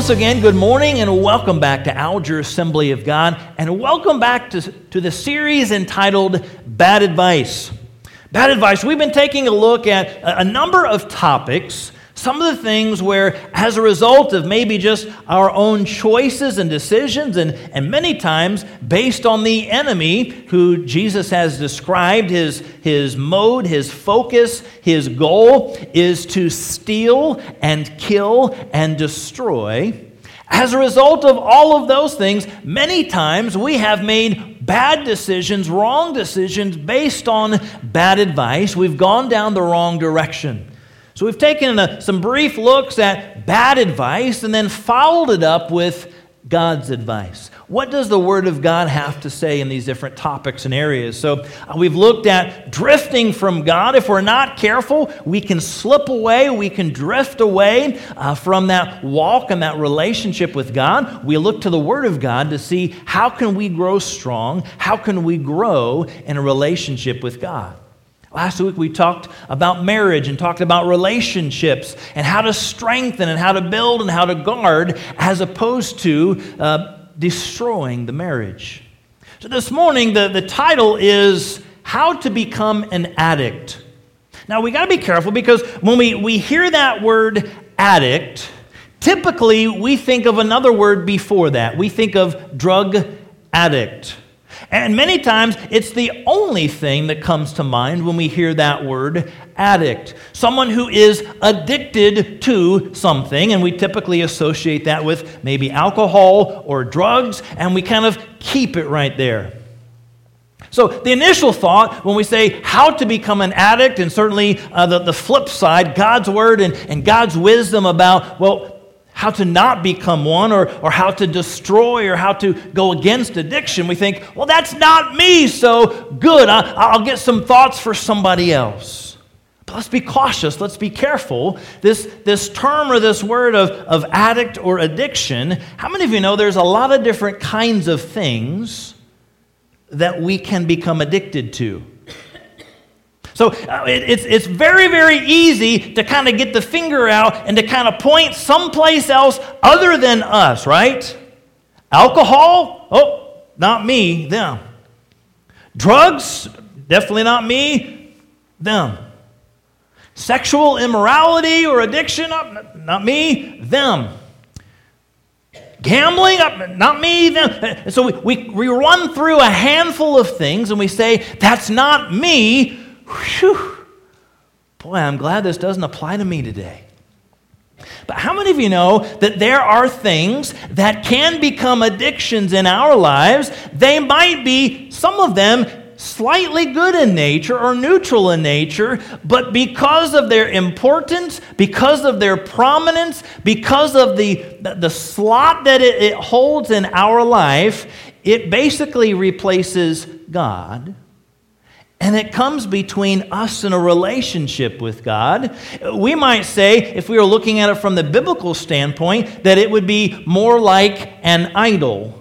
once again, good morning and welcome back to Alger Assembly of God, and welcome back to, to the series entitled Bad Advice. Bad Advice, we've been taking a look at a, a number of topics some of the things where, as a result of maybe just our own choices and decisions, and, and many times based on the enemy who Jesus has described, his, his mode, his focus, his goal is to steal and kill and destroy. As a result of all of those things, many times we have made bad decisions, wrong decisions based on bad advice. We've gone down the wrong direction. So we've taken a, some brief looks at bad advice and then followed it up with God's advice. What does the Word of God have to say in these different topics and areas? So uh, we've looked at drifting from God. If we're not careful, we can slip away, we can drift away uh, from that walk and that relationship with God. We look to the Word of God to see how can we grow strong, how can we grow in a relationship with God. Last week we talked about marriage and talked about relationships and how to strengthen and how to build and how to guard as opposed to uh, destroying the marriage. So this morning the, the title is How to Become an Addict. Now we got to be careful because when we, we hear that word addict, typically we think of another word before that. We think of drug addict. And many times, it's the only thing that comes to mind when we hear that word addict. Someone who is addicted to something, and we typically associate that with maybe alcohol or drugs, and we kind of keep it right there. So, the initial thought when we say how to become an addict, and certainly uh, the, the flip side, God's word and, and God's wisdom about, well, how to not become one or, or how to destroy or how to go against addiction, we think, well, that's not me, so good. I, I'll get some thoughts for somebody else. But let's be cautious. Let's be careful. This, this term or this word of, of addict or addiction, how many of you know there's a lot of different kinds of things that we can become addicted to? So uh, it, it's, it's very, very easy to kind of get the finger out and to kind of point someplace else other than us, right? Alcohol? Oh, not me, them. Drugs? Definitely not me, them. Sexual immorality or addiction? Oh, not me, them. Gambling? Not me, them. So we, we, we run through a handful of things and we say, that's not me, Whew. Boy, I'm glad this doesn't apply to me today. But how many of you know that there are things that can become addictions in our lives? They might be, some of them, slightly good in nature or neutral in nature, but because of their importance, because of their prominence, because of the, the slot that it, it holds in our life, it basically replaces God and it comes between us and a relationship with God. We might say, if we were looking at it from the biblical standpoint, that it would be more like an idol.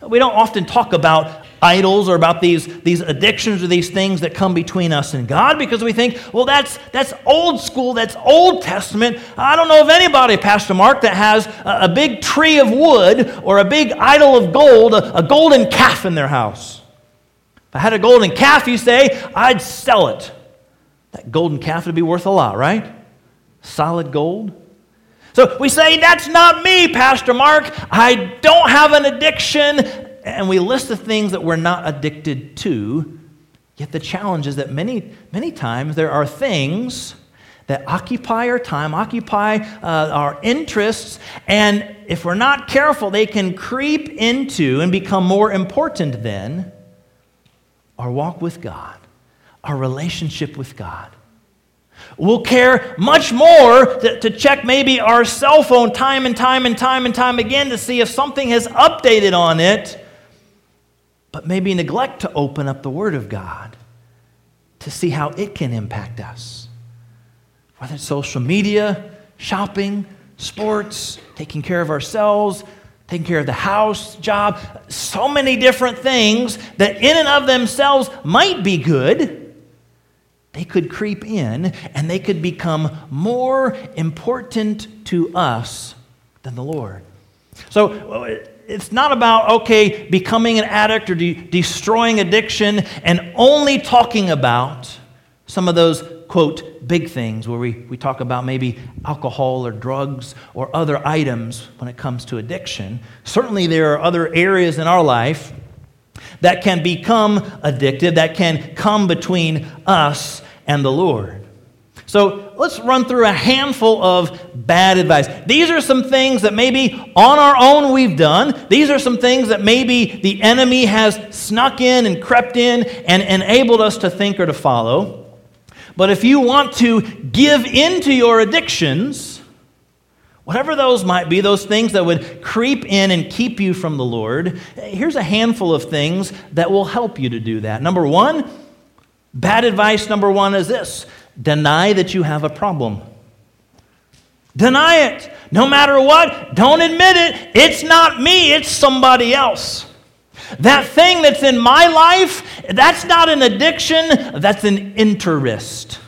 We don't often talk about idols or about these, these addictions or these things that come between us and God because we think, well, that's, that's old school, that's Old Testament. I don't know of anybody, Pastor Mark, that has a, big tree of wood or a big idol of gold, a, a golden calf in their house. If I had a golden calf, you say, I'd sell it. That golden calf would be worth a lot, right? Solid gold. So we say, That's not me, Pastor Mark. I don't have an addiction. And we list the things that we're not addicted to. Yet the challenge is that many, many times there are things that occupy our time, occupy uh, our interests, and if we're not careful, they can creep into and become more important than our walk with God, our relationship with God. We'll care much more to, to, check maybe our cell phone time and time and time and time again to see if something has updated on it, but maybe neglect to open up the Word of God to see how it can impact us. Whether it's social media, shopping, sports, taking care of ourselves, taking care of the house, job, so many different things that in and of themselves might be good, they could creep in and they could become more important to us than the Lord. So it's not about, okay, becoming an addict or de- destroying addiction and only talking about some of those, quote, big things where we, we talk about maybe alcohol or drugs or other items when it comes to addiction. Certainly, there are other areas in our life that can become addictive, that can come between us and the Lord. So let's run through a handful of bad advice. These are some things that maybe on our own we've done. These are some things that maybe the enemy has snuck in and crept in and enabled us to think or to follow. But if you want to give in to your addictions, whatever those might be, those things that would creep in and keep you from the Lord, here's a handful of things that will help you to do that. Number one, bad advice number one is this Deny that you have a problem. Deny it. No matter what, don't admit it. It's not me, it's somebody else. That thing that's in my life, that's not an addiction, that's an interest.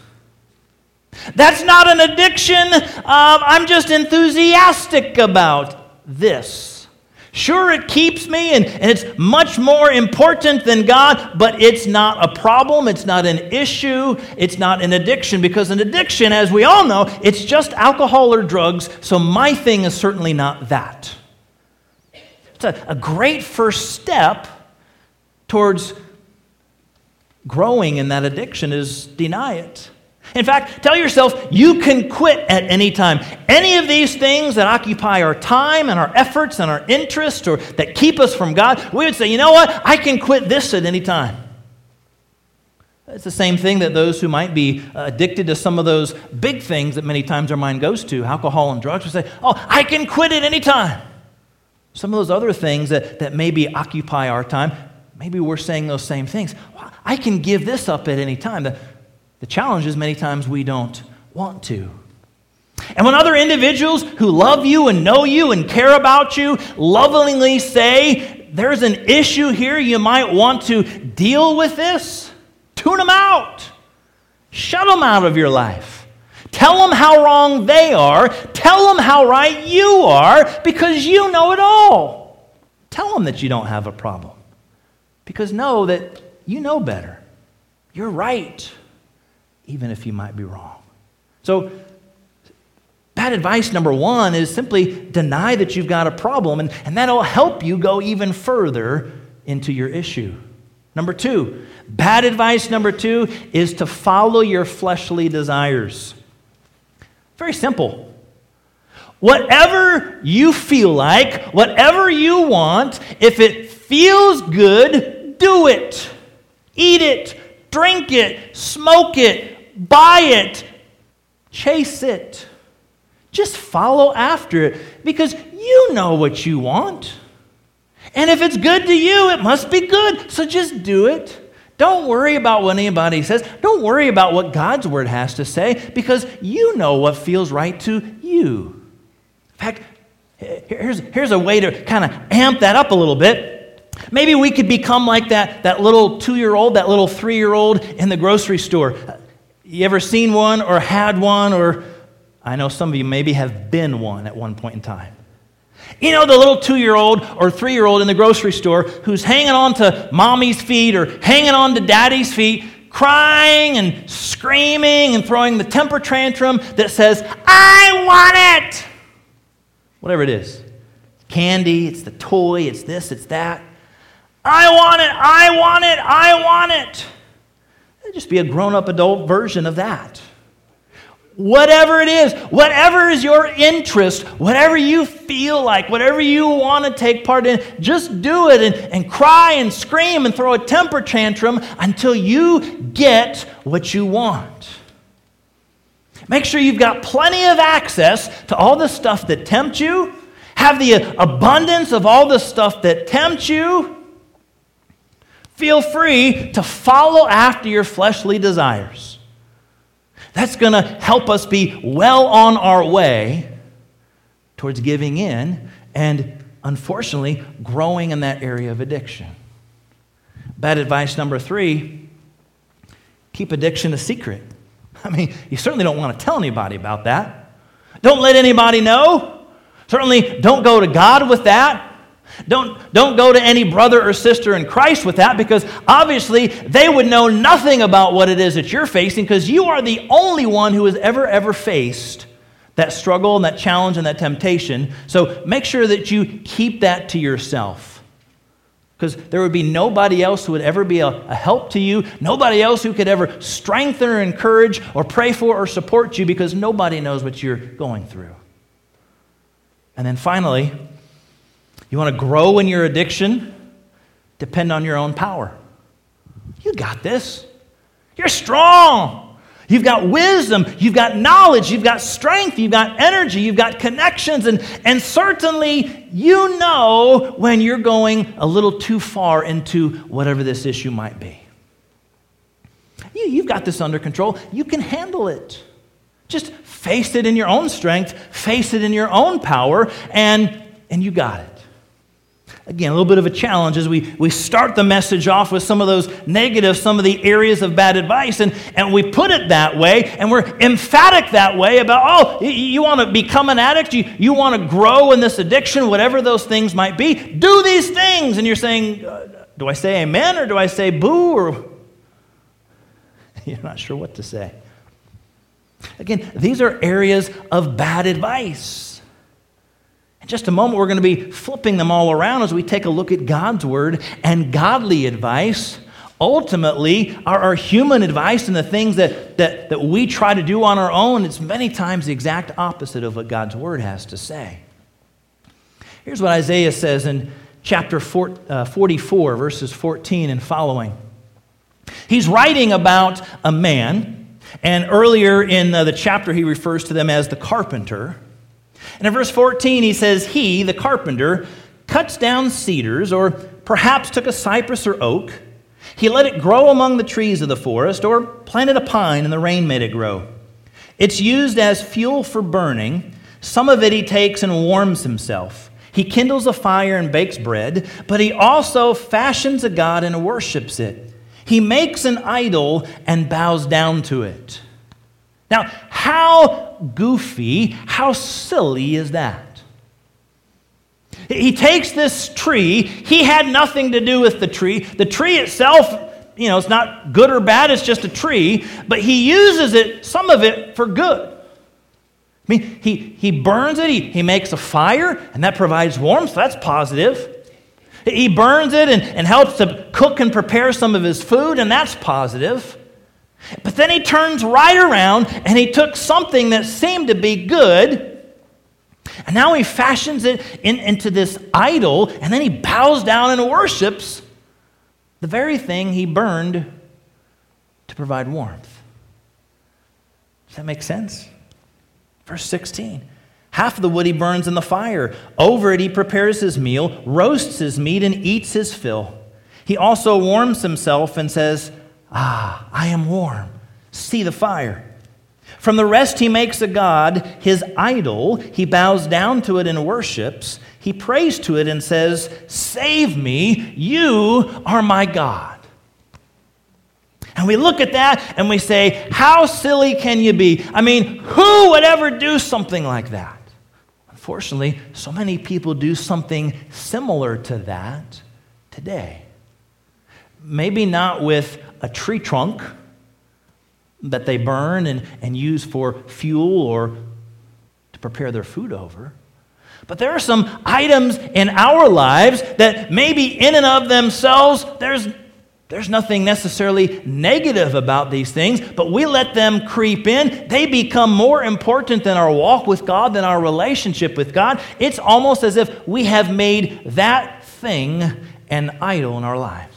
That's not an addiction. Uh, I'm just enthusiastic about this. Sure, it keeps me, and, and it's much more important than God, but it's not a problem. It's not an issue. It's not an addiction, because an addiction, as we all know, it's just alcohol or drugs, so my thing is certainly not that. It's a, a great first step towards growing in that addiction is deny it. In fact, tell yourself you can quit at any time. Any of these things that occupy our time and our efforts and our interest or that keep us from God, we would say, you know what? I can quit this at any time. It's the same thing that those who might be addicted to some of those big things that many times our mind goes to, alcohol and drugs, would say, oh, I can quit at any time. Some of those other things that, that maybe occupy our time, maybe we're saying those same things. I can give this up at any time. The, the challenge is many times we don't want to. And when other individuals who love you and know you and care about you lovingly say, There's an issue here, you might want to deal with this, tune them out. Shut them out of your life. Tell them how wrong they are. Tell them how right you are because you know it all. Tell them that you don't have a problem because know that you know better. You're right even if you might be wrong. So, bad advice number one is simply deny that you've got a problem, and, and that'll help you go even further into your issue. Number two, bad advice number two is to follow your fleshly desires. Very simple. Whatever you feel like, whatever you want, if it feels good, do it. Eat it, drink it, smoke it, buy it, chase it. Just follow after it because you know what you want. And if it's good to you, it must be good. So just do it. Don't worry about what anybody says. Don't worry about what God's word has to say because you know what feels right to you. In fact, here's, here's a way to kind of amp that up a little bit. Maybe we could become like that, that little two year old, that little three year old in the grocery store. Uh, you ever seen one or had one? Or I know some of you maybe have been one at one point in time. You know, the little two year old or three year old in the grocery store who's hanging on to mommy's feet or hanging on to daddy's feet, crying and screaming and throwing the temper tantrum that says, I want it! Whatever it is candy, it's the toy, it's this, it's that. I want it, I want it, I want it. It'd just be a grown up adult version of that. Whatever it is, whatever is your interest, whatever you feel like, whatever you want to take part in, just do it and, and cry and scream and throw a temper tantrum until you get what you want. Make sure you've got plenty of access to all the stuff that tempts you, have the abundance of all the stuff that tempts you feel free to follow after your fleshly desires. That's going to help us be well on our way towards giving in and, unfortunately, growing in that area of addiction. Bad advice number three keep addiction a secret. I mean, you certainly don't want to tell anybody about that. Don't let anybody know. Certainly, don't go to God with that. Don't, don't go to any brother or sister in Christ with that because obviously they would know nothing about what it is that you're facing because you are the only one who has ever, ever faced that struggle and that challenge and that temptation. So make sure that you keep that to yourself because there would be nobody else who would ever be a, a, help to you, nobody else who could ever strengthen or encourage or pray for or support you because nobody knows what you're going through. And then finally, you want to grow in your addiction? Depend on your own power. You got this. You're strong. You've got wisdom, you've got knowledge, you've got strength, you've got energy, you've got connections, and, and certainly you know when you're going a little too far into whatever this issue might be. You, you've got this under control. You can handle it. Just face it in your own strength, face it in your own power, and, and you got it. Again, a little bit of a challenge as we, we start the message off with some of those negative, some of the areas of bad advice, and, and we put it that way, and we're emphatic that way about, oh, you, want to become an addict, you, you want to grow in this addiction, whatever those things might be, do these things. And you're saying, uh, do I say amen or do I say boo? Or you're not sure what to say. Again, these are areas of bad advice. In just a moment, we're going to be flipping them all around as we take a look at God's word and godly advice. Ultimately, our, our human advice and the things that, that, that we try to do on our own, it's many times the exact opposite of what God's word has to say. Here's what Isaiah says in chapter uh, 44, verses 14 and following. He's writing about a man, and earlier in the chapter, he refers to them as the carpenter. And in verse 14, he says, He, the carpenter, cuts down cedars, or perhaps took a cypress or oak. He let it grow among the trees of the forest, or planted a pine, and the rain made it grow. It's used as fuel for burning. Some of it he takes and warms himself. He kindles a fire and bakes bread, but he also fashions a god and worships it. He makes an idol and bows down to it. Now, how goofy, how silly is that? He takes this tree, he had nothing to do with the tree. The tree itself, you know, it's not good or bad, it's just a tree, but he uses it, some of it, for good. I mean, he, he burns it, he, he makes a fire, and that provides warmth, that's positive. He burns it and, and helps to cook and prepare some of his food, and that's positive. But then he turns right around and he took something that seemed to be good. And now he fashions it in, into this idol, and then he bows down and worships the very thing he burned to provide warmth. Does that make sense? Verse 16. Half of the wood he burns in the fire. Over it he prepares his meal, roasts his meat, and eats his fill. He also warms himself and says, Ah, I am warm. See the fire. From the rest, he makes a god, his idol. He bows down to it and worships. He prays to it and says, Save me, you are my God. And we look at that and we say, How silly can you be? I mean, who would ever do something like that? Unfortunately, so many people do something similar to that today. Maybe not with a tree trunk that they burn and, and use for fuel or to prepare their food over. But there are some items in our lives that maybe in and of themselves, there's, there's nothing necessarily negative about these things, but we let them creep in. They become more important than our walk with God, than our relationship with God. It's almost as if we have made that thing an idol in our lives.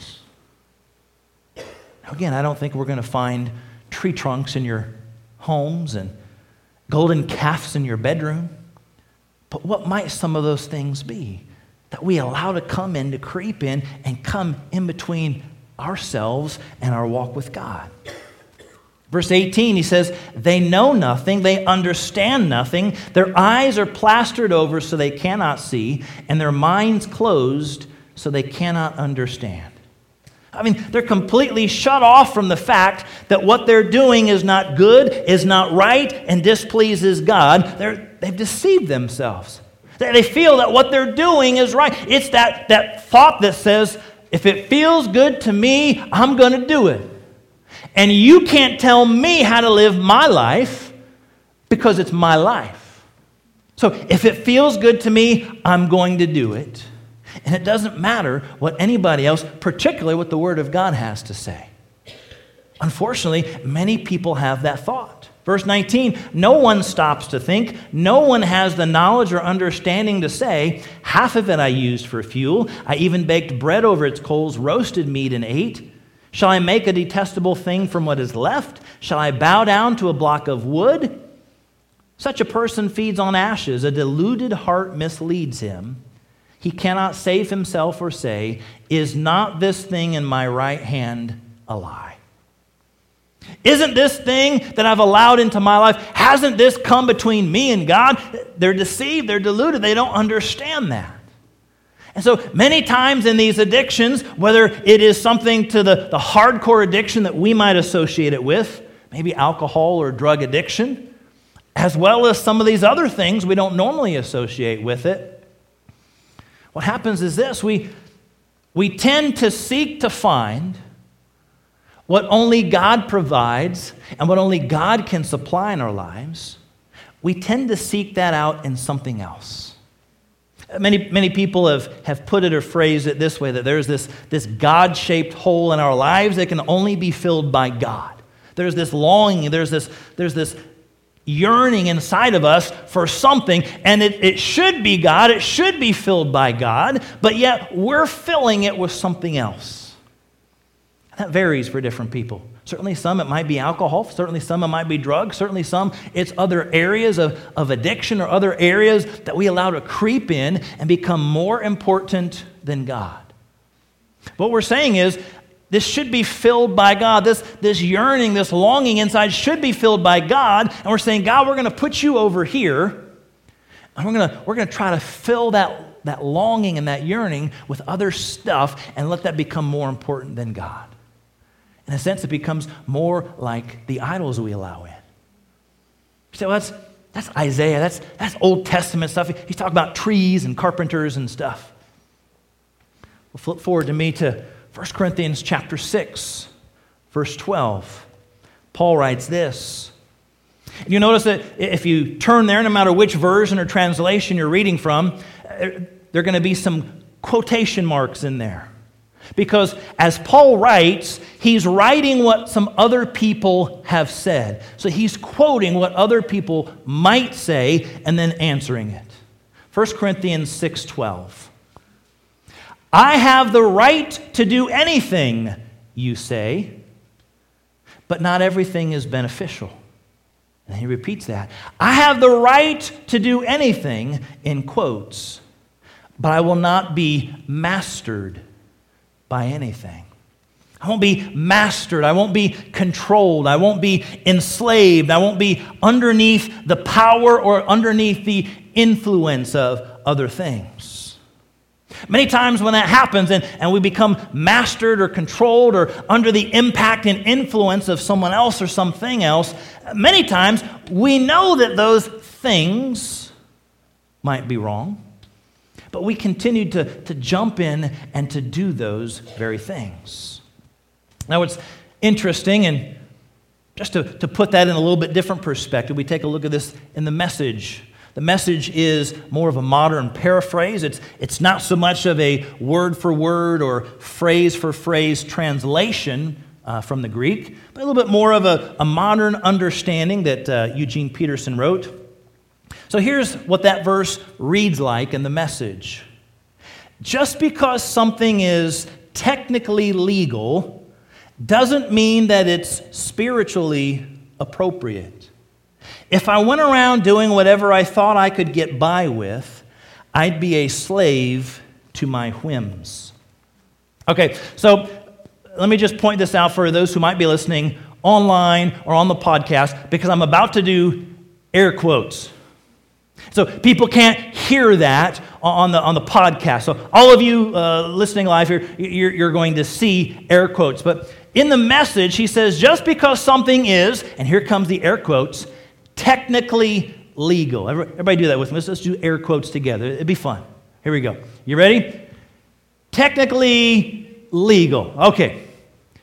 Again, I don't think we're going to find tree trunks in your homes and golden calves in your bedroom. But what might some of those things be that we allow to come in, to creep in, and come in between ourselves and our walk with God? Verse 18, he says, They know nothing, they understand nothing, their eyes are plastered over so they cannot see, and their minds closed so they cannot understand. I mean, they're completely shut off from the fact that what they're doing is not good, is not right, and displeases God. They're, they've deceived themselves. They feel that what they're doing is right. It's that, that thought that says, if it feels good to me, I'm going to do it. And you can't tell me how to live my life because it's my life. So if it feels good to me, I'm going to do it. And it doesn't matter what anybody else, particularly what the Word of God has to say. Unfortunately, many people have that thought. Verse 19 No one stops to think, no one has the knowledge or understanding to say, Half of it I used for fuel. I even baked bread over its coals, roasted meat, and ate. Shall I make a detestable thing from what is left? Shall I bow down to a block of wood? Such a person feeds on ashes. A deluded heart misleads him. He cannot save himself or say, Is not this thing in my right hand a lie? Isn't this thing that I've allowed into my life, hasn't this come between me and God? They're deceived, they're deluded, they don't understand that. And so many times in these addictions, whether it is something to the, the hardcore addiction that we might associate it with, maybe alcohol or drug addiction, as well as some of these other things we don't normally associate with it, what happens is this we, we tend to seek to find what only God provides and what only God can supply in our lives, we tend to seek that out in something else. Many, many people have, have put it or phrased it this way that there's this, this God shaped hole in our lives that can only be filled by God. There's this longing, there's this, there's this yearning inside of us for something, and it, it should be God, it should be filled by God, but yet we're filling it with something else. That varies for different people. Certainly, some it might be alcohol. Certainly, some it might be drugs. Certainly, some it's other areas of, of addiction or other areas that we allow to creep in and become more important than God. What we're saying is, this should be filled by God. This, this yearning, this longing inside should be filled by God. And we're saying, God, we're going to put you over here, and we're going to, we're going to try to fill that, that longing and that yearning with other stuff and let that become more important than God. In a sense, it becomes more like the idols we allow in. You say, well, that's, that's Isaiah. That's, that's Old Testament stuff. He's talking about trees and carpenters and stuff. We'll flip forward to me to 1 Corinthians chapter 6, verse 12. Paul writes this. You notice that if you turn there, no matter which version or translation you're reading from, there are going to be some quotation marks in there. Because as Paul writes, he's writing what some other people have said. So he's quoting what other people might say and then answering it. 1 Corinthians 6:12. I have the right to do anything, you say, but not everything is beneficial. And he repeats that. I have the right to do anything, in quotes, but I will not be mastered by anything. I won't be mastered. I won't be controlled. I won't be enslaved. I won't be underneath the power or underneath the influence of other things. Many times when that happens and, and we become mastered or controlled or under the impact and influence of someone else or something else, many times we know that those things might be wrong. But we continue to, to jump in and to do those very things. Now, what's interesting, and just to, to put that in a little bit different perspective, we take a look at this in the message. The message is more of a modern paraphrase. It's, it's not so much of a word for word or phrase for phrase translation uh, from the Greek, but a little bit more of a, a modern understanding that uh, Eugene Peterson wrote. So here's what that verse reads like in the message Just because something is technically legal doesn't mean that it's spiritually appropriate. If I went around doing whatever I thought I could get by with, I'd be a slave to my whims. Okay, so let me just point this out for those who might be listening online or on the podcast because I'm about to do air quotes. So people can't hear that on the, on the podcast. So all of you uh, listening live here, you're, you're going to see air quotes. But in the message, he says, just because something is, and here comes the air quotes, technically legal. Everybody do that with me. Let's, let's do air quotes together. It'd be fun. Here we go. You ready? Technically legal. Okay.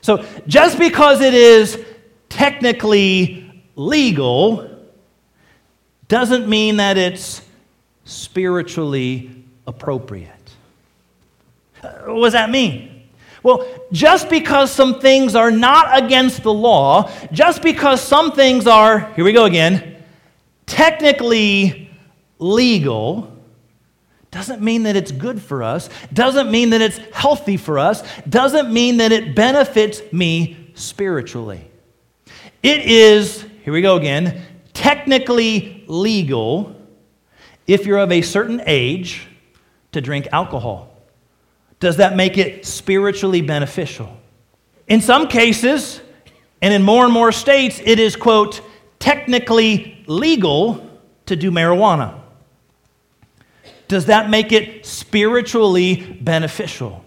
So just because it is technically legal doesn't mean that it's spiritually appropriate. Uh, what does that mean? Well, just because some things are not against the law, just because some things are, here we go again, technically legal, doesn't mean that it's good for us, doesn't mean that it's healthy for us, doesn't mean that it benefits me spiritually. It is, here we go again, technically legal if you're of a certain age to drink alcohol. Does that make it spiritually beneficial? In some cases, and in more and more states, it is, quote, technically legal to do marijuana. Does that make it spiritually beneficial?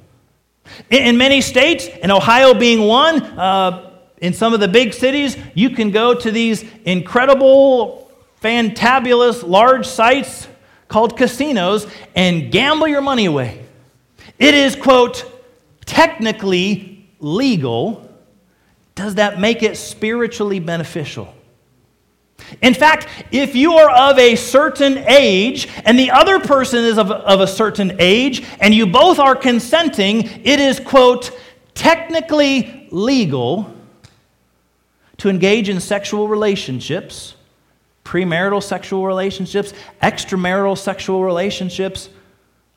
In, many states, and Ohio being one, uh, in some of the big cities, you can go to these incredible, fantabulous, large sites called casinos and gamble your money away. It is, quote, technically legal. Does that make it spiritually beneficial? In fact, if you are of a certain age and the other person is of, of a certain age and you both are consenting, it is, quote, technically legal to engage in sexual relationships, premarital sexual relationships, extramarital sexual relationships,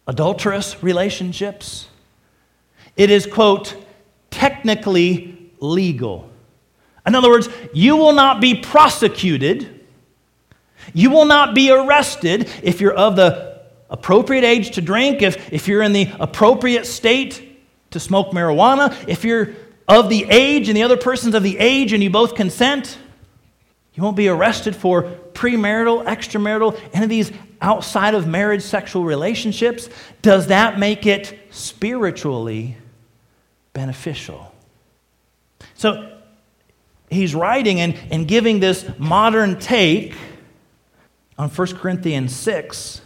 adulterous relationships. It is, quote, technically legal. In other words, you will not be prosecuted, you will not be arrested if you're of the appropriate age to drink, if, if you're in the appropriate state to smoke marijuana, if you're of the age and the other person's of the age and you both consent. You won't be arrested for premarital, extramarital, any of these outside of marriage sexual relationships, does that make it spiritually beneficial? So he's writing and, and giving this modern take on 1 Corinthians 6.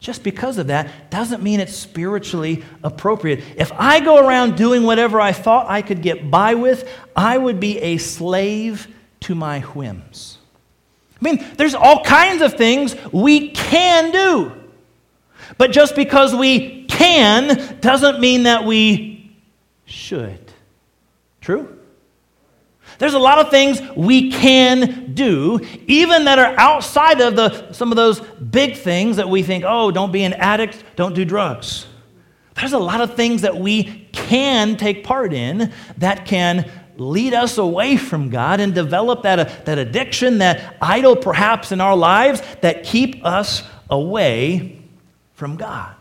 Just because of that doesn't mean it's spiritually appropriate. If I go around doing whatever I thought I could get by with, I would be a slave to my whims. I mean, there's all kinds of things we can do. But just because we can doesn't mean that we should. True? There's a lot of things we can do, even that are outside of the, some of those big things that we think, oh, don't be an addict, don't do drugs. There's a lot of things that we can take part in that can lead us away from God and develop that, uh, that addiction, that idol perhaps in our lives that keep us away from God.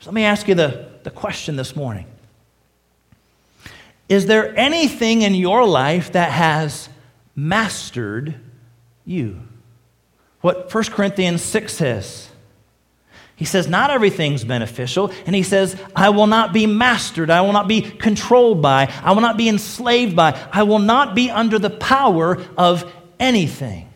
So let me ask you the, the question this morning Is there anything in your life that has mastered you? What 1 Corinthians 6 says. He says, Not everything's beneficial. And he says, I will not be mastered. I will not be controlled by. I will not be enslaved by. I will not be under the power of anything.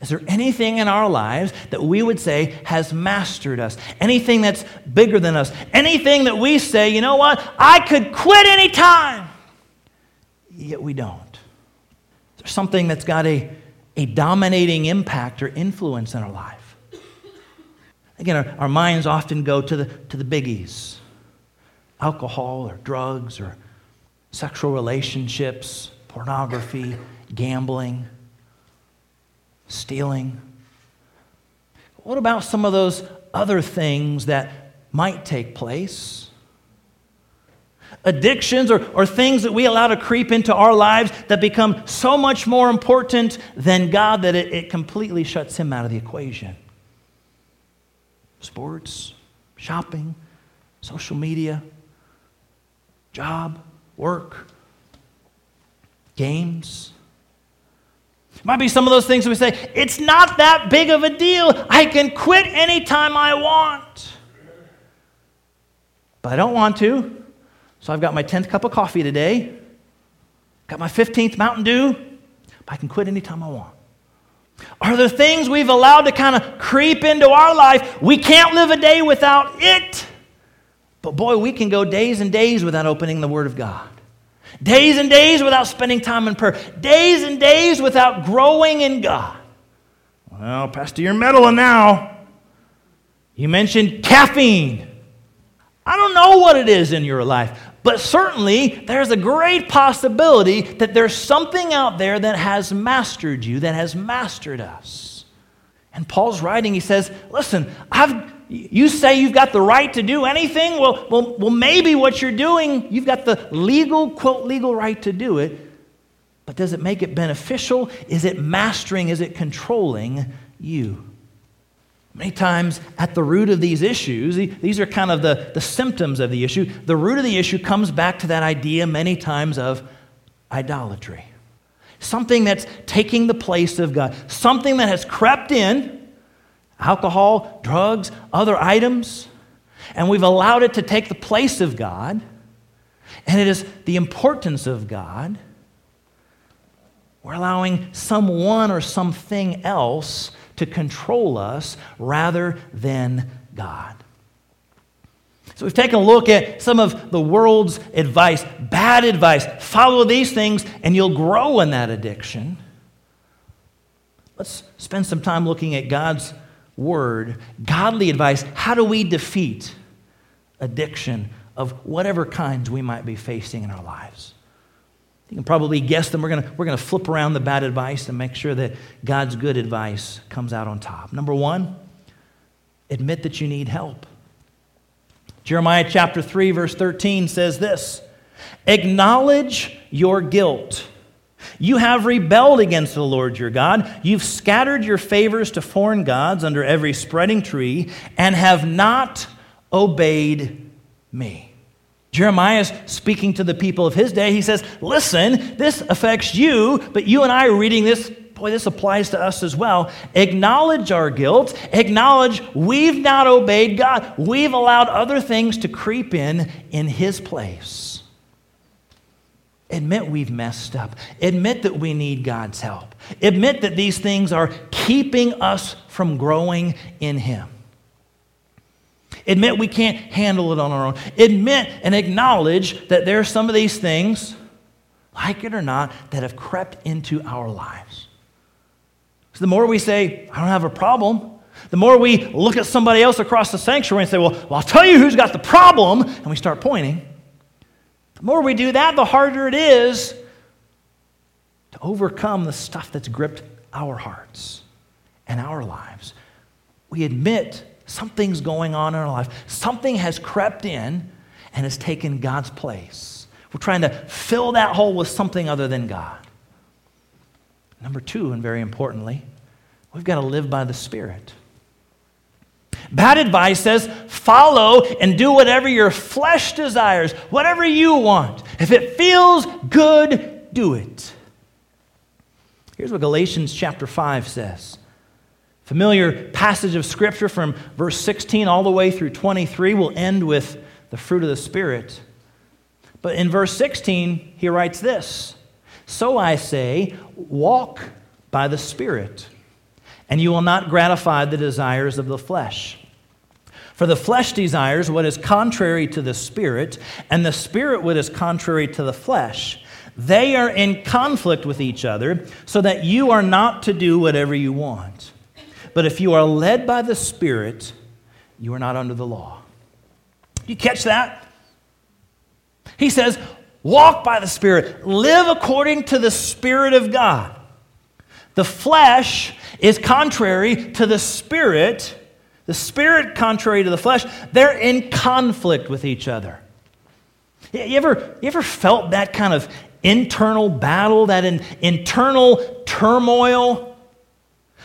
Is there anything in our lives that we would say has mastered us? Anything that's bigger than us? Anything that we say, you know what? I could quit anytime. Yet we don't. There's something that's got a, a dominating impact or influence in our life. Again, our, our minds often go to the, to the biggies alcohol or drugs or sexual relationships, pornography, gambling, stealing. What about some of those other things that might take place? Addictions or, or things that we allow to creep into our lives that become so much more important than God that it, it completely shuts Him out of the equation sports, shopping, social media, job, work, games. Might be some of those things that we say, it's not that big of a deal. I can quit anytime I want. But I don't want to. So I've got my 10th cup of coffee today, got my 15th Mountain Dew, but I can quit anytime I want. Are there things we've allowed to kind of creep into our life? We can't live a day without it. But boy, we can go days and days without opening the Word of God. Days and days without spending time in prayer. Days and days without growing in God. Well, Pastor, you're meddling now. You mentioned caffeine. I don't know what it is in your life, but certainly there's a great possibility that there's something out there that has mastered you, that has mastered us. And Paul's writing, he says, Listen, I've you say you've got the right to do anything? Well, well, well, maybe what you're doing, you've got the legal, quote, legal right to do it. But does it make it beneficial? Is it mastering? Is it controlling you? Many times, at the root of these issues, these are kind of the, the symptoms of the issue. The root of the issue comes back to that idea, many times, of idolatry. Something that's taking the place of God, something that has crept in alcohol, drugs, other items, and we've allowed it to take the place of God, and it is the importance of God. We're allowing someone or something else to control us rather than God. So we've taken a look at some of the world's advice, bad advice. Follow these things and you'll grow in that addiction. Let's spend some time looking at God's word, godly advice. How do we defeat addiction of whatever kinds we might be facing in our lives? You can probably guess them. We're going we're going to flip around the bad advice and make sure that God's good advice comes out on top. Number one, admit that you need help. Jeremiah chapter 3, verse 13 says this Acknowledge your guilt you have rebelled against the Lord your God. You've scattered your favors to foreign gods under every spreading tree and have not obeyed me. Jeremiah is speaking to the people of his day. He says, Listen, this affects you, but you and I are reading this. Boy, this applies to us as well. Acknowledge our guilt. Acknowledge we've not obeyed God. We've allowed other things to creep in in his place. Admit we've messed up. Admit that we need God's help. Admit that these things are keeping us from growing in Him. Admit we can't handle it on our own. Admit and acknowledge that there are some of these things, like it or not, that have crept into our lives. So the more we say, I don't have a problem, the more we look at somebody else across the sanctuary and say, well, well I'll tell you who's got the problem, and we start pointing. The more we do that, the harder it is to overcome the stuff that's gripped our hearts and our lives. We admit something's going on in our life, something has crept in and has taken God's place. We're trying to fill that hole with something other than God. Number two, and very importantly, we've got to live by the Spirit. Bad advice says follow and do whatever your flesh desires, whatever you want. If it feels good, do it. Here's what Galatians chapter 5 says. Familiar passage of scripture from verse 16 all the way through 23 will end with the fruit of the Spirit. But in verse 16, he writes this So I say, walk by the Spirit, and you will not gratify the desires of the flesh. For the flesh desires what is contrary to the spirit, and the spirit what is contrary to the flesh. They are in conflict with each other, so that you are not to do whatever you want. But if you are led by the Spirit, you are not under the law. You catch that? He says, walk by the Spirit, live according to the Spirit of God. The flesh is contrary to the Spirit the spirit, contrary to the flesh, they're in conflict with each other. You ever, you ever felt that kind of internal battle, that in, internal turmoil?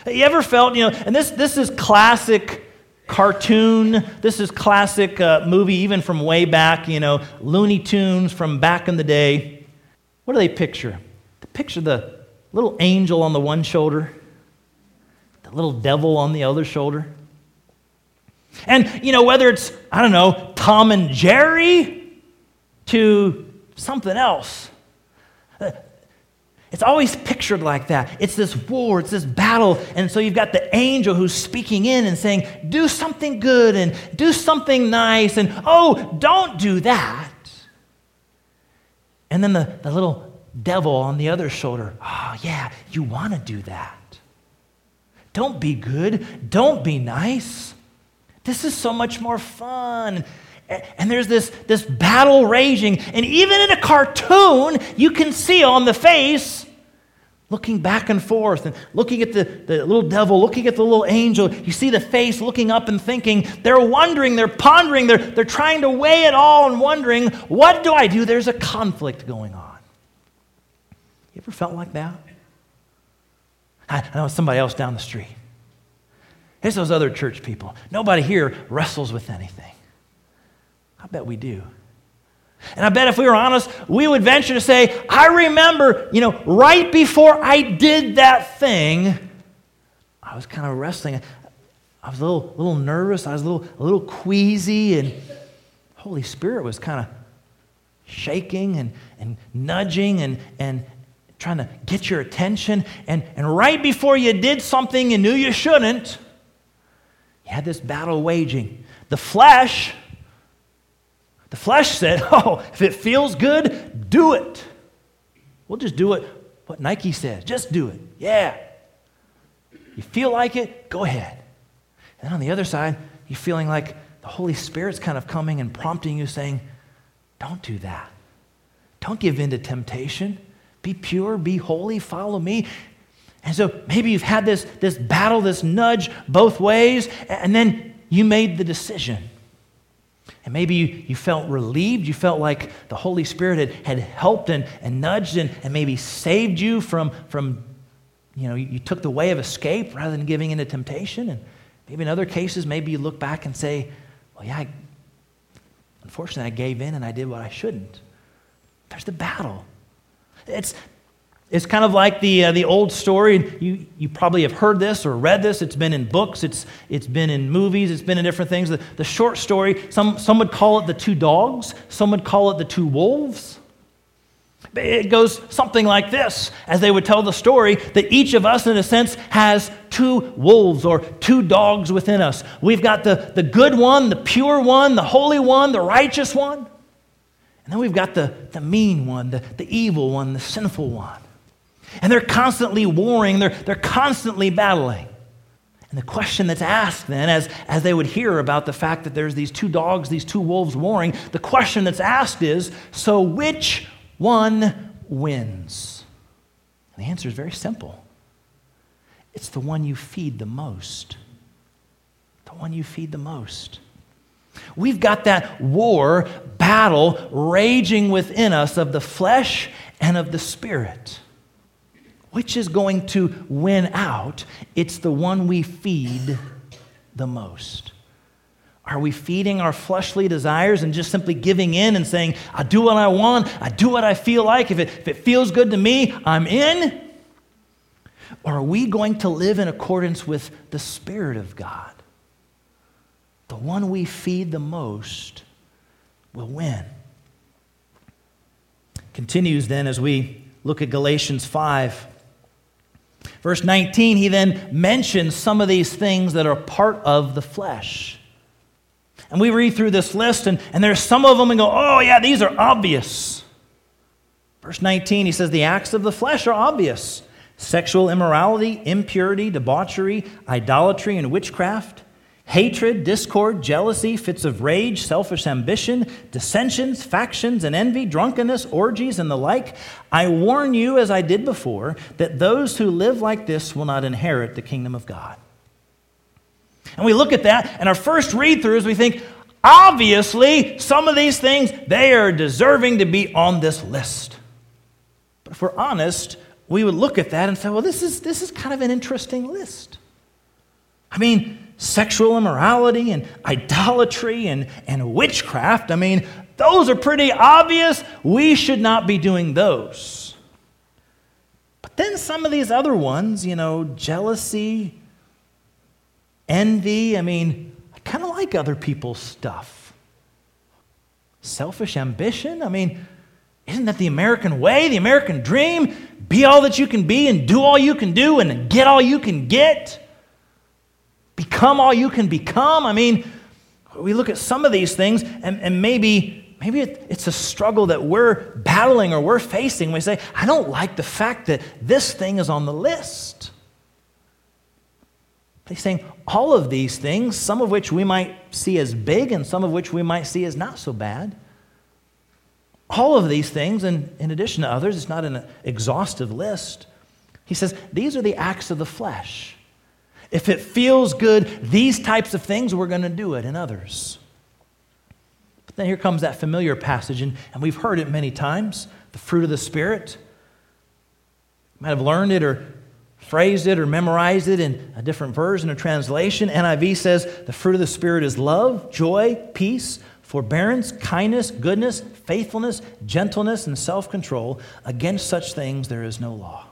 You ever felt, you know, and this, this is classic cartoon, this is classic uh, movie, even from way back, you know, Looney Tunes from back in the day. What do they picture? They picture the little angel on the one shoulder, the little devil on the other shoulder. And, you know, whether it's, I don't know, Tom and Jerry to something else, It's always pictured like that. It's this war, it's this battle. And so you've got the angel who's speaking in and saying, Do something good and do something nice. And oh, don't do that. And then the, the little devil on the other shoulder, Oh, yeah, you want to do that. Don't be good. Don't be nice. This is so much more fun. And there's this, this battle raging. And even in a cartoon, you can see on the face looking back and forth and looking at the, the little devil, looking at the little angel. You see the face looking up and thinking. They're wondering, they're pondering, they're, they're trying to weigh it all and wondering, what do I do? There's a conflict going on. You ever felt like that? I know somebody else down the street. Here's those other church people. Nobody here wrestles with anything. I bet we do. And I bet if we were honest, we would venture to say, I remember, you know, right before I did that thing, I was kind of wrestling. I was a little, little nervous. I was a little, a little queasy. And Holy Spirit was kind of shaking and, and nudging and, and trying to get your attention. And, and right before you did something you knew you shouldn't, you had this battle waging. The flesh the flesh said, Oh, if it feels good, do it. We'll just do it what Nike says. Just do it. Yeah. You feel like it, go ahead. And on the other side, you're feeling like the Holy Spirit's kind of coming and prompting you, saying, Don't do that. Don't give in to temptation. Be pure, be holy, follow me. And so maybe you've had this, this battle, this nudge both ways, and then you made the decision. And maybe you, you felt relieved. You felt like the Holy Spirit had, had helped and, and nudged and, and maybe saved you from, from, you know, you took the way of escape rather than giving into temptation. And maybe in other cases, maybe you look back and say, well, yeah, I, unfortunately, I gave in and I did what I shouldn't. There's the battle. It's, it's kind of like the, uh, the old story. You, you probably have heard this or read this. It's been in books, it's, it's been in movies, it's been in different things. The, the short story, some, some would call it the two dogs, some would call it the two wolves. It goes something like this as they would tell the story that each of us, in a sense, has two wolves or two dogs within us. We've got the, the good one, the pure one, the holy one, the righteous one. And then we've got the, the mean one, the, the evil one, the sinful one. And they're constantly warring, they're, they're constantly battling. And the question that's asked then, as, as they would hear about the fact that there's these two dogs, these two wolves warring, the question that's asked is so which one wins? And the answer is very simple it's the one you feed the most. The one you feed the most. We've got that war, battle raging within us of the flesh and of the spirit. Which is going to win out? It's the one we feed the most. Are we feeding our fleshly desires and just simply giving in and saying, I do what I want, I do what I feel like, if it, if it feels good to me, I'm in? Or are we going to live in accordance with the Spirit of God? The one we feed the most will win. Continues then as we look at Galatians 5. Verse 19, he then mentions some of these things that are part of the flesh. And we read through this list, and, and there's some of them and go, oh, yeah, these are obvious. Verse 19, he says, the acts of the flesh are obvious sexual immorality, impurity, debauchery, idolatry, and witchcraft hatred, discord, jealousy, fits of rage, selfish ambition, dissensions, factions, and envy, drunkenness, orgies, and the like. I warn you, as I did before, that those who live like this will not inherit the kingdom of God. And we look at that, and our first read through is we think, obviously, some of these things, they are deserving to be on this list. But if we're honest, we would look at that and say, well, this is, this is kind of an interesting list. I mean, sexual immorality and idolatry and, and witchcraft, I mean, those are pretty obvious. We should not be doing those. But then some of these other ones, you know, jealousy, envy, I mean, I kind of like other people's stuff. Selfish ambition, I mean, Isn't that the American way, the American dream? Be all that you can be and do all you can do and get all you can get? Become all you can become? I mean, we look at some of these things and, and maybe, maybe it's a struggle that we're battling or we're facing. We say, I don't like the fact that this thing is on the list. He's saying all of these things, some of which we might see as big and some of which we might see as not so bad. All of these things, and in addition to others, it's not an exhaustive list. He says these are the acts of the flesh. If it feels good, these types of things, we're going to do it in others. But then here comes that familiar passage, and, and we've heard it many times the fruit of the Spirit. You might have learned it or phrased it or memorized it in a different version or translation. NIV says the fruit of the Spirit is love, joy, peace, forbearance, kindness, goodness, faithfulness, gentleness, and self control. Against such things there is no law.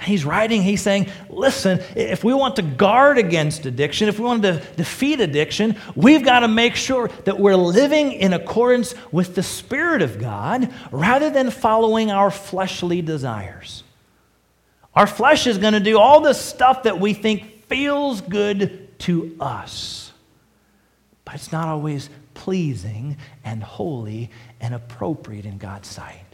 He's writing, he's saying, listen, if we want to guard against addiction, if we want to defeat addiction, we've got to make sure that we're living in accordance with the Spirit of God rather than following our fleshly desires. Our flesh is going to do all the stuff that we think feels good to us. But it's not always pleasing and holy and appropriate in God's sight.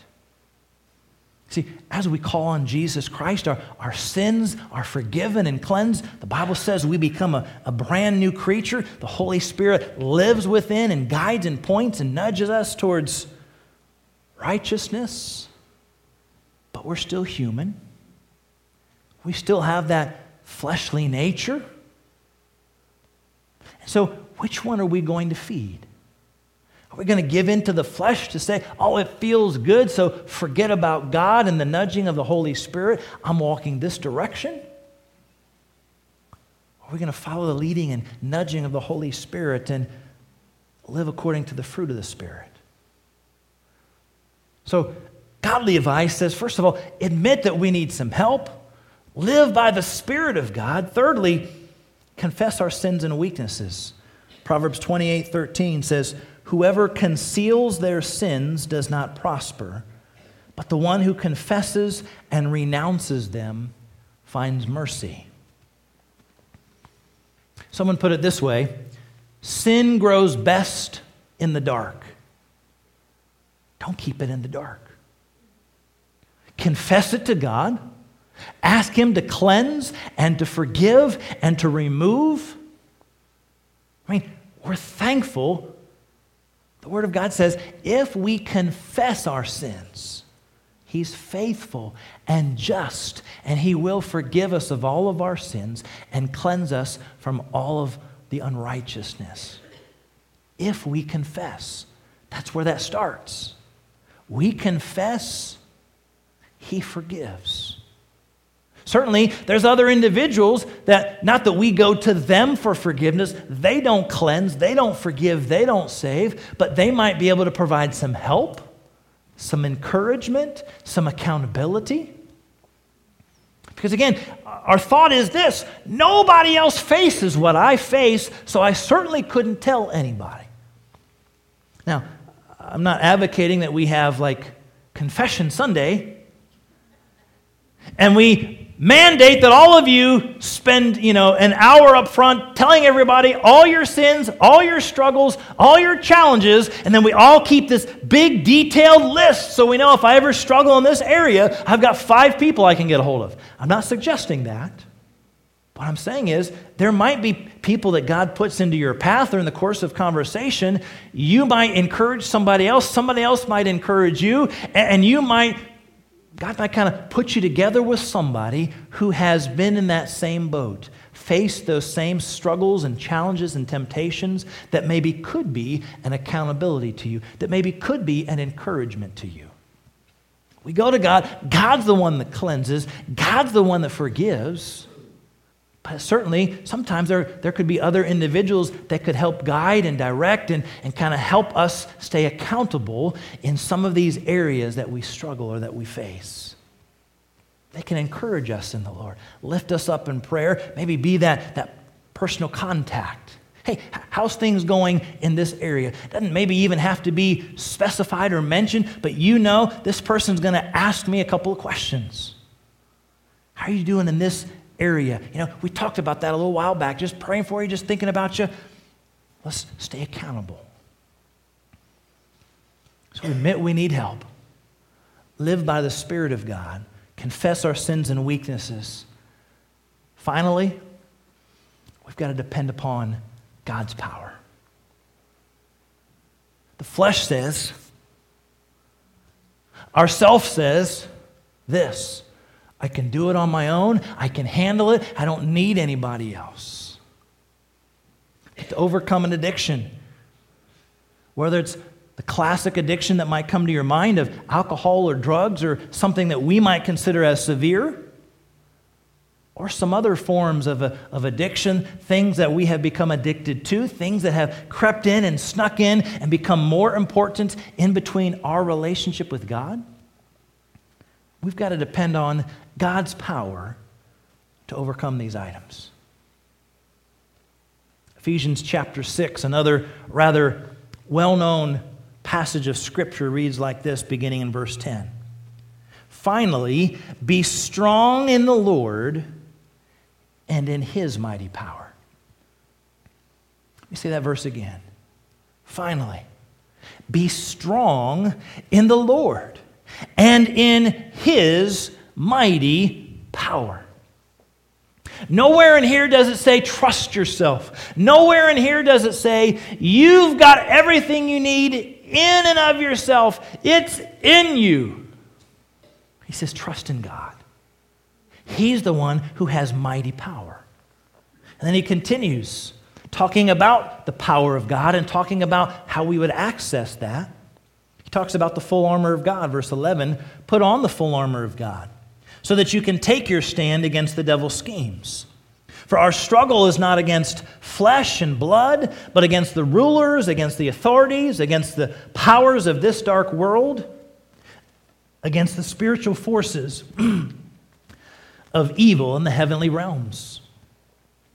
See, as we call on Jesus Christ, our, our sins are forgiven and cleansed. The Bible says we become a, a brand new creature. The Holy Spirit lives within and guides and points and nudges us towards righteousness. But we're still human. We still have that fleshly nature. So, which one are we going to feed? Are we going to give in to the flesh to say, oh, it feels good, so forget about God and the nudging of the Holy Spirit? I'm walking this direction? Are we going to follow the leading and nudging of the Holy Spirit and live according to the fruit of the Spirit? So, godly advice says, first of all, admit that we need some help. Live by the Spirit of God. Thirdly, confess our sins and weaknesses. Proverbs 28 13 says, Whoever conceals their sins does not prosper, but the one who confesses and renounces them finds mercy. Someone put it this way sin grows best in the dark. Don't keep it in the dark. Confess it to God Ask Him to cleanse and to forgive and to remove. I mean, we're thankful. The Word of God says if we confess our sins, He's faithful and just, and He will forgive us of all of our sins and cleanse us from all of the unrighteousness. If we confess, that's where that starts. We confess, He forgives. Certainly, there's other individuals that, not that we go to them for forgiveness, they don't cleanse, they don't forgive, they don't save, but they might be able to provide some help, some encouragement, some accountability. Because again, our thought is this nobody else faces what I face, so I certainly couldn't tell anybody. Now, I'm not advocating that we have like Confession Sunday and we mandate that all of you spend, you know, an hour up front telling everybody all your sins, all your struggles, all your challenges, and then we all keep this big detailed list so we know if I ever struggle in this area, I've got five people I can get a hold of. I'm not suggesting that. What I'm saying is, there might be people that God puts into your path or in the course of conversation. You might encourage somebody else, somebody else might encourage you, and you might God might kind of put you together with somebody who has been in that same boat, faced those same struggles and challenges and temptations that maybe could be an accountability to you, that maybe could be an encouragement to you. We go to God. God's the one that cleanses, God's the one that forgives. But certainly, sometimes there, there could be other individuals that could help guide and direct and, and kind of help us stay accountable in some of these areas that we struggle or that we face. They can encourage us in the Lord, lift us up in prayer, maybe be that, that personal contact Hey, how's things going in this area? Doesn't maybe even have to be specified or mentioned, but you know this person's going to ask me a couple of questions. How are you doing in this area? You know, we talked about that a little while back, just praying for you, just thinking about you. Let's stay accountable. So admit we need help. Live by the Spirit of God. Confess our sins and weaknesses. Finally, we've got to depend upon God's power. The flesh says, our self says this I can do it on my own, I can handle it, I don't need anybody else. To overcome an addiction, whether it's the classic addiction that might come to your mind of alcohol or drugs or something that we might consider as severe, or some other forms of, of addiction, things that we have become addicted to, things that have crept in and snuck in and become more important in between our relationship with God. We've got to depend on God's power to overcome these items. Ephesians chapter 6, another rather well known passage of Scripture, reads like this, beginning in verse 10. Finally, be strong in the Lord and in his mighty power. Let me say that verse again. Finally, be strong in the Lord and in his mighty power. Nowhere in here does it say trust yourself. Nowhere in here does it say you've got everything you need in and of yourself. It's in you. He says trust in God. He's the one who has mighty power. And then he continues talking about the power of God and talking about how we would access that. Talks about the full armor of God, verse 11 put on the full armor of God so that you can take your stand against the devil's schemes. For our struggle is not against flesh and blood, but against the rulers, against the authorities, against the powers of this dark world, against the spiritual forces of evil in the heavenly realms.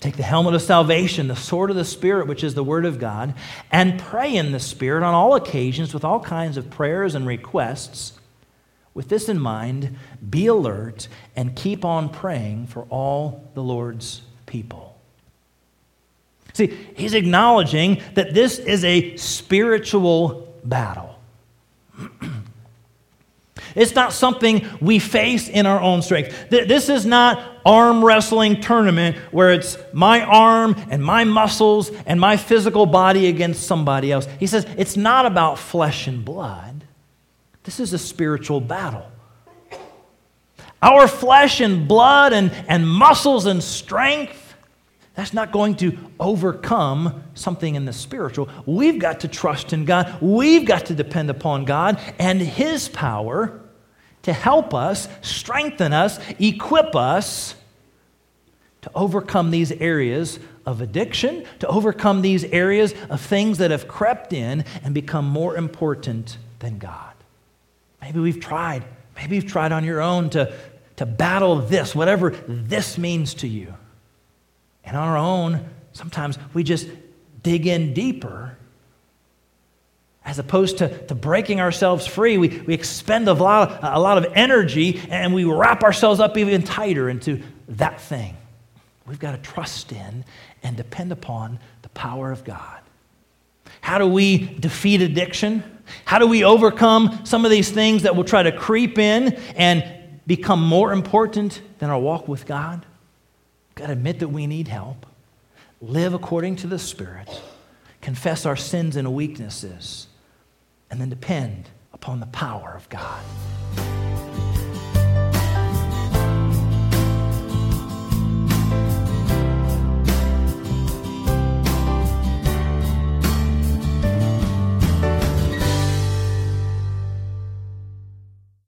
Take the helmet of salvation, the sword of the Spirit, which is the Word of God, and pray in the Spirit on all occasions with all kinds of prayers and requests. With this in mind, be alert and keep on praying for all the Lord's people. See, he's acknowledging that this is a spiritual battle. it's not something we face in our own strength. This is not arm wrestling tournament where it's my arm and my muscles and my physical body against somebody else. He says it's not about flesh and blood. This is a spiritual battle. Our flesh and blood and, and muscles and strength, that's not going to overcome something in the spiritual. We've got to trust in God. We've got to depend upon God and His power to help us, strengthen us, equip us to overcome these areas of addiction, to overcome these areas of things that have crept in and become more important than God. Maybe we've tried. Maybe you've tried on your own to, to battle this, whatever this means to you. And on our own, sometimes we just dig in deeper. As opposed to, to breaking ourselves free, we, we expend a lot, a lot of energy and we wrap ourselves up even tighter into that thing. We've got to trust in and depend upon the power of God. How do we defeat addiction? How do we overcome some of these things that will try to creep in and become more important than our walk with God? We've got to admit that we need help, live according to the Spirit, confess our sins and weaknesses, and then depend upon the power of God.